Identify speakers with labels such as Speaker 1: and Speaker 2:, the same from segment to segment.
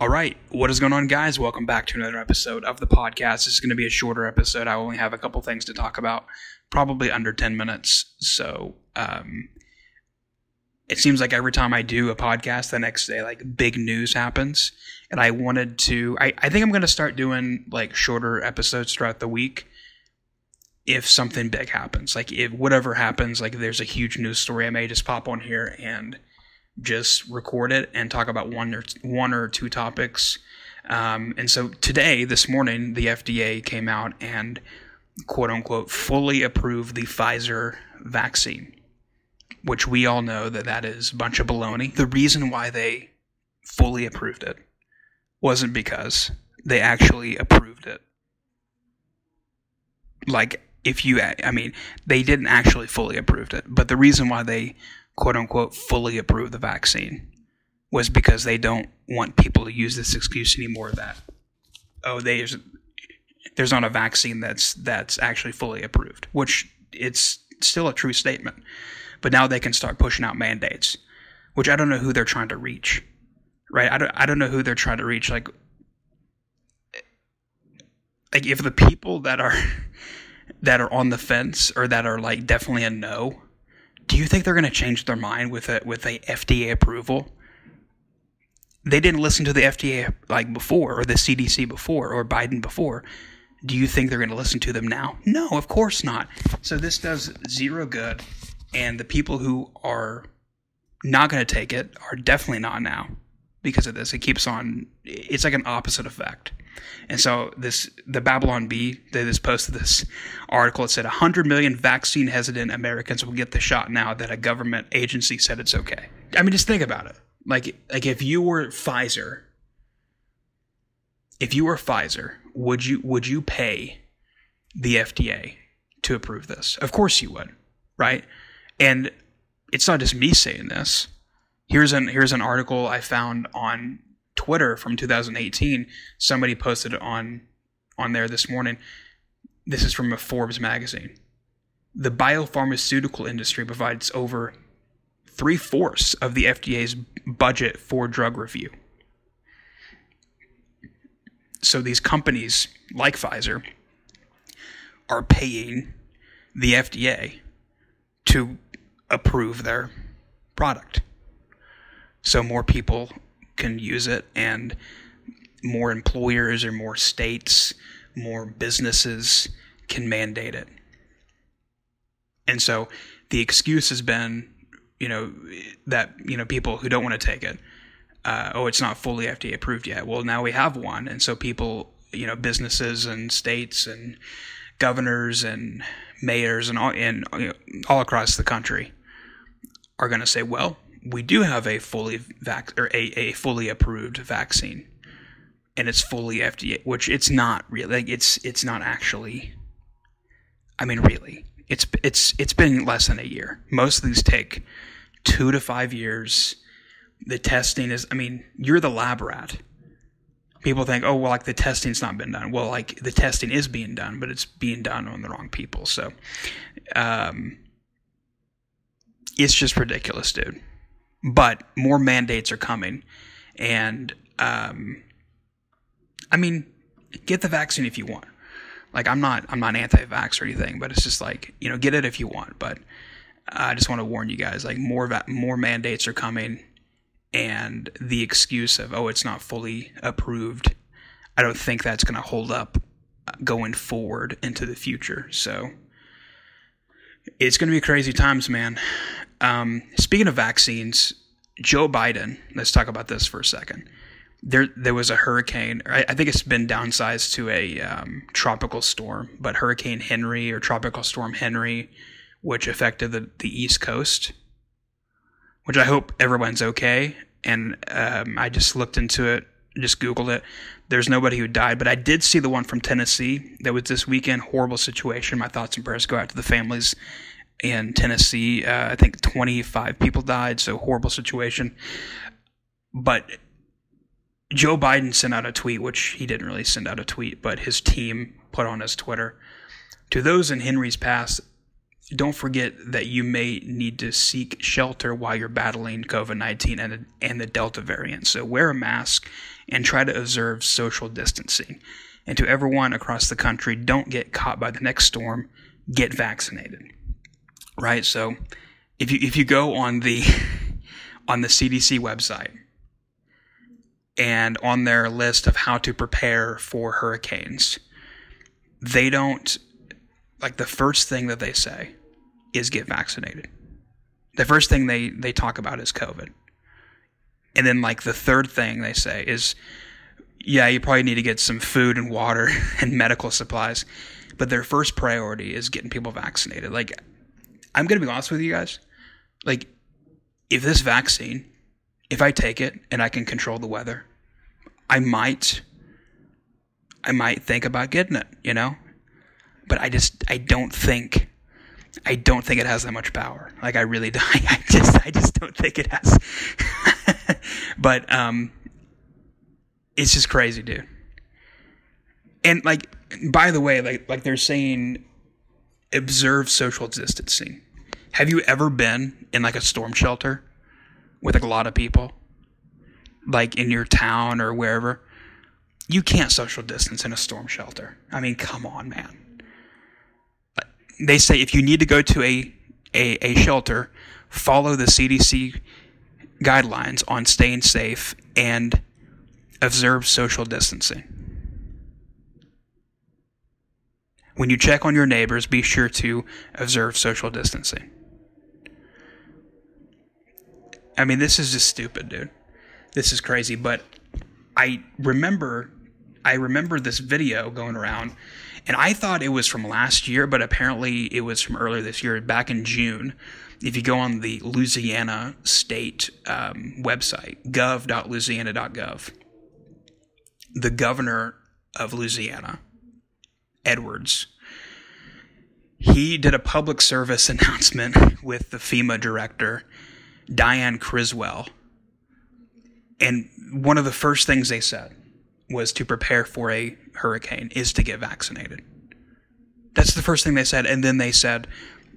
Speaker 1: All right, what is going on, guys? Welcome back to another episode of the podcast. This is going to be a shorter episode. I only have a couple things to talk about, probably under 10 minutes. So, um, it seems like every time I do a podcast, the next day, like big news happens. And I wanted to, I, I think I'm going to start doing like shorter episodes throughout the week if something big happens. Like, if whatever happens, like there's a huge news story, I may just pop on here and just record it and talk about one or one or two topics. Um, and so today, this morning, the FDA came out and quote unquote fully approved the Pfizer vaccine, which we all know that that is a bunch of baloney. The reason why they fully approved it wasn't because they actually approved it. Like if you, I mean, they didn't actually fully approved it, but the reason why they quote unquote fully approve the vaccine was because they don't want people to use this excuse anymore that oh there's there's not a vaccine that's that's actually fully approved which it's still a true statement. But now they can start pushing out mandates which I don't know who they're trying to reach right? I don't I don't know who they're trying to reach like like if the people that are that are on the fence or that are like definitely a no do you think they're going to change their mind with a with a FDA approval? They didn't listen to the FDA like before or the CDC before or Biden before. Do you think they're going to listen to them now? No, of course not. So this does zero good and the people who are not going to take it are definitely not now because of this. It keeps on it's like an opposite effect. And so this the Babylon Bee they just posted this article. It said 100 million vaccine hesitant Americans will get the shot now that a government agency said it's okay. I mean, just think about it. Like like if you were Pfizer, if you were Pfizer, would you would you pay the FDA to approve this? Of course you would, right? And it's not just me saying this. Here's an here's an article I found on Twitter from 2018. Somebody posted on on there this morning. This is from a Forbes magazine. The biopharmaceutical industry provides over three fourths of the FDA's budget for drug review. So these companies like Pfizer are paying the FDA to approve their product. So more people can use it and more employers or more states, more businesses can mandate it. And so the excuse has been, you know, that, you know, people who don't want to take it, uh, oh, it's not fully FDA approved yet. Well, now we have one. And so people, you know, businesses and states and governors and mayors and all, and, you know, all across the country are going to say, well, we do have a fully vac or a, a fully approved vaccine, and it's fully FDA, which it's not really. Like it's it's not actually. I mean, really, it's it's it's been less than a year. Most of these take two to five years. The testing is. I mean, you're the lab rat. People think, oh well, like the testing's not been done. Well, like the testing is being done, but it's being done on the wrong people. So, um, it's just ridiculous, dude but more mandates are coming, and um, I mean, get the vaccine if you want. Like I'm not I'm not anti-vax or anything, but it's just like you know get it if you want. But I just want to warn you guys, like more va- more mandates are coming, and the excuse of oh it's not fully approved, I don't think that's going to hold up going forward into the future. So it's going to be crazy times, man. Um, speaking of vaccines, Joe Biden. Let's talk about this for a second. There, there was a hurricane. I, I think it's been downsized to a um, tropical storm, but Hurricane Henri or Tropical Storm Henri, which affected the, the East Coast. Which I hope everyone's okay. And um, I just looked into it, just Googled it. There's nobody who died, but I did see the one from Tennessee that was this weekend. Horrible situation. My thoughts and prayers go out to the families in Tennessee. Uh, I think 25 people died, so horrible situation. But Joe Biden sent out a tweet, which he didn't really send out a tweet, but his team put on his Twitter. To those in Henri's past, don't forget that you may need to seek shelter while you're battling COVID 19 and, and the Delta variant. So wear a mask and try to observe social distancing. And to everyone across the country, don't get caught by the next storm. Get vaccinated. Right? So if you if you go on the on the CDC website and on their list of how to prepare for hurricanes, they don't like the first thing that they say is get vaccinated. The first thing they they talk about is COVID. And then like the third thing they say is yeah, you probably need to get some food and water and medical supplies. But their first priority is getting people vaccinated. Like I'm going to be honest with you guys. Like if this vaccine, if I take it and I can control the weather, I might I might think about getting it, you know? But I just I don't think I don't think it has that much power. Like I really don't. I just I just don't think it has. but um it's just crazy, dude. And like by the way, like like they're saying observe social distancing. Have you ever been in like a storm shelter with like a lot of people? Like in your town or wherever? You can't social distance in a storm shelter. I mean, come on, man. They say if you need to go to a, a, a shelter, follow the CDC guidelines on staying safe and observe social distancing. When you check on your neighbors, be sure to observe social distancing. I mean, this is just stupid, dude. This is crazy, but I remember I remember this video going around and I thought it was from last year, but apparently it was from earlier this year, back in June. If you go on the Louisiana state um, website, gov.louisiana.gov, the governor of Louisiana, Edwards, he did a public service announcement with the FEMA director, Deanne Criswell. And one of the first things they said was to prepare for a hurricane is to get vaccinated. That's the first thing they said. And then they said,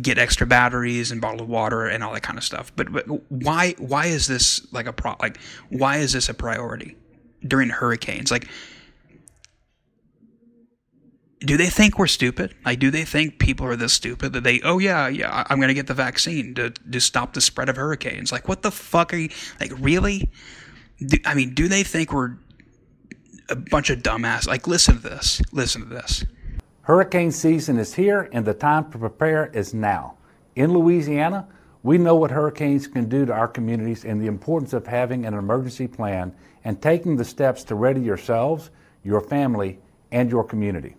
Speaker 1: get extra batteries and bottled water and all that kind of stuff. But, but why why is this like a pro like why is this a priority during hurricanes? Like do they think we're stupid? Like, do they think people are this stupid that they, oh yeah, yeah, I'm gonna get the vaccine to to stop the spread of hurricanes? Like, what the fuck are you? Like, really? Do, I mean, do they think we're a bunch of dumbass? Like, listen to this. Listen to this.
Speaker 2: Hurricane season is here, and the time to prepare is now. In Louisiana, we know what hurricanes can do to our communities and the importance of having an emergency plan and taking the steps to ready yourselves, your family, and your community.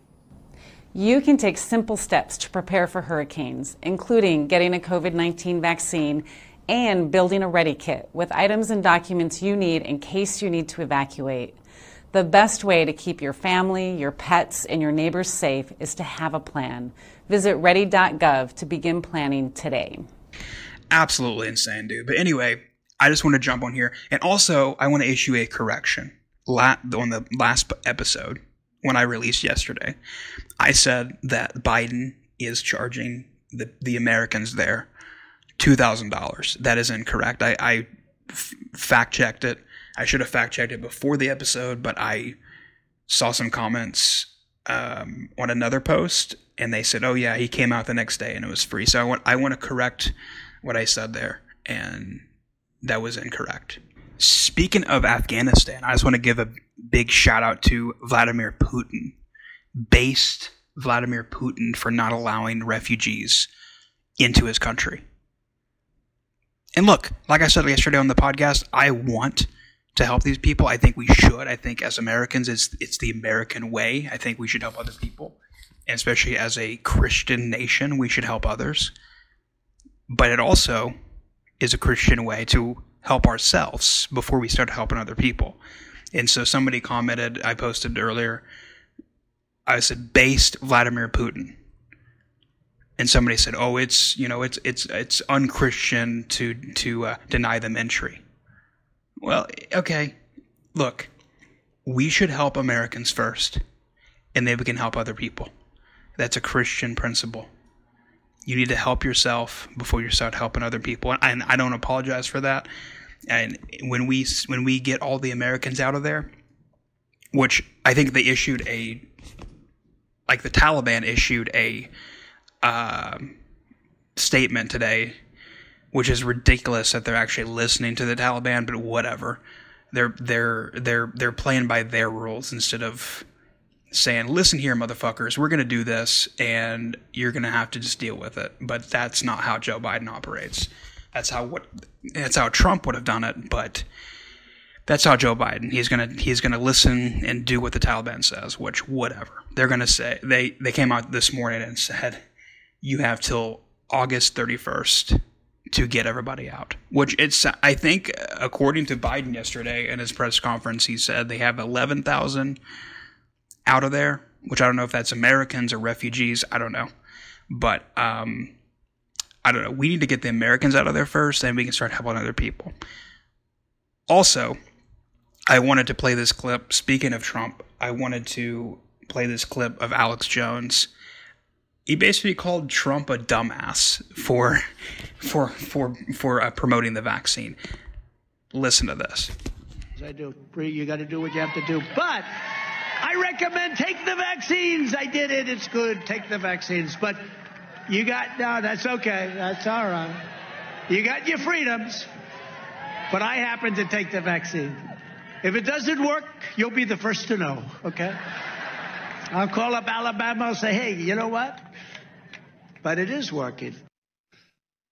Speaker 3: You can take simple steps to prepare for hurricanes, including getting a COVID 19 vaccine and building a ready kit with items and documents you need in case you need to evacuate. The best way to keep your family, your pets, and your neighbors safe is to have a plan. Visit ready.gov to begin planning today.
Speaker 1: Absolutely insane, dude. But anyway, I just want to jump on here. And also, I want to issue a correction. On the last episode, when I released yesterday, I said that Biden is charging the, the Americans there $2,000. That is incorrect. I, I f- fact checked it. I should have fact checked it before the episode, but I saw some comments um, on another post and they said, "Oh yeah, he came out the next day and it was free." So I want I want to correct what I said there, and that was incorrect. Speaking of Afghanistan, I just want to give a big shout out to Vladimir Putin, based Vladimir Putin for not allowing refugees into his country. And look, like I said yesterday on the podcast, I want to help these people. I think we should. I think as Americans, it's it's the American way. I think we should help other people, and especially as a Christian nation, we should help others. But it also is a Christian way to help ourselves before we start helping other people. And so somebody commented, I posted earlier, I said, based Vladimir Putin. And somebody said, "Oh, it's you know, it's it's it's unchristian to to uh, deny them entry." Well, okay. Look, we should help Americans first, and then we can help other people. That's a Christian principle. You need to help yourself before you start helping other people, and I don't apologize for that. And when we when we get all the Americans out of there, which I think they issued a like the Taliban issued a uh, statement today, which is ridiculous that they're actually listening to the Taliban, but whatever. They're they're they're they're playing by their rules instead of saying, "Listen here, motherfuckers, we're going to do this, and you're going to have to just deal with it." But that's not how Joe Biden operates. That's how what that's how Trump would have done it, but that's how Joe Biden. He's gonna he's gonna listen and do what the Taliban says, which whatever they're gonna say. They they came out this morning and said you have till August thirty first to get everybody out. Which it's I think according to Biden yesterday in his press conference, he said they have eleven thousand out of there. Which I don't know if that's Americans or refugees. I don't know, but um, I don't know. We need to get the Americans out of there first, then we can start helping other people. Also, I wanted to play this clip. Speaking of Trump, I wanted to play this clip of Alex Jones. He basically called Trump a dumbass for for for for uh, promoting the vaccine. Listen to this.
Speaker 4: I do. You got to do what you have to do. But I recommend take the vaccines. I did it. It's good. Take the vaccines. But you got, no, that's okay. That's all right. You got your freedoms. But I happen to take the vaccine. If it doesn't work, you'll be the first to know, okay? I'll call up Alabama and say, hey, you know what? But it is working.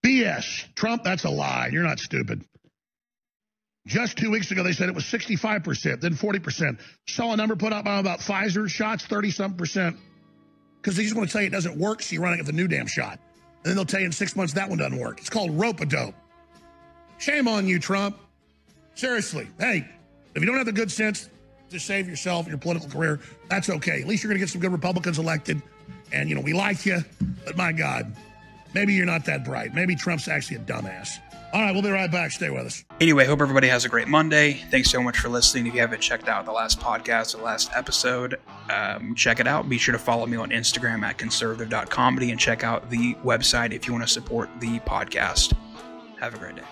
Speaker 5: BS. Trump, that's a lie. You're not stupid. Just two weeks ago, they said it was 65%, then 40%. Saw a number put up by about Pfizer shots, 30 some percent because they just want to tell you it doesn't work, so you're running at the new damn shot. And then they'll tell you in six months that one doesn't work. It's called rope a dope. Shame on you, Trump. Seriously. Hey, if you don't have the good sense to save yourself and your political career, that's okay. At least you're going to get some good Republicans elected. And, you know, we like you, but my God, maybe you're not that bright. Maybe Trump's actually a dumbass. All right, we'll be right back. Stay with us.
Speaker 1: Anyway, hope everybody has a great Monday. Thanks so much for listening. If you haven't checked out the last podcast or the last episode, um, check it out. Be sure to follow me on Instagram at conservative.comedy and check out the website if you want to support the podcast. Have a great day.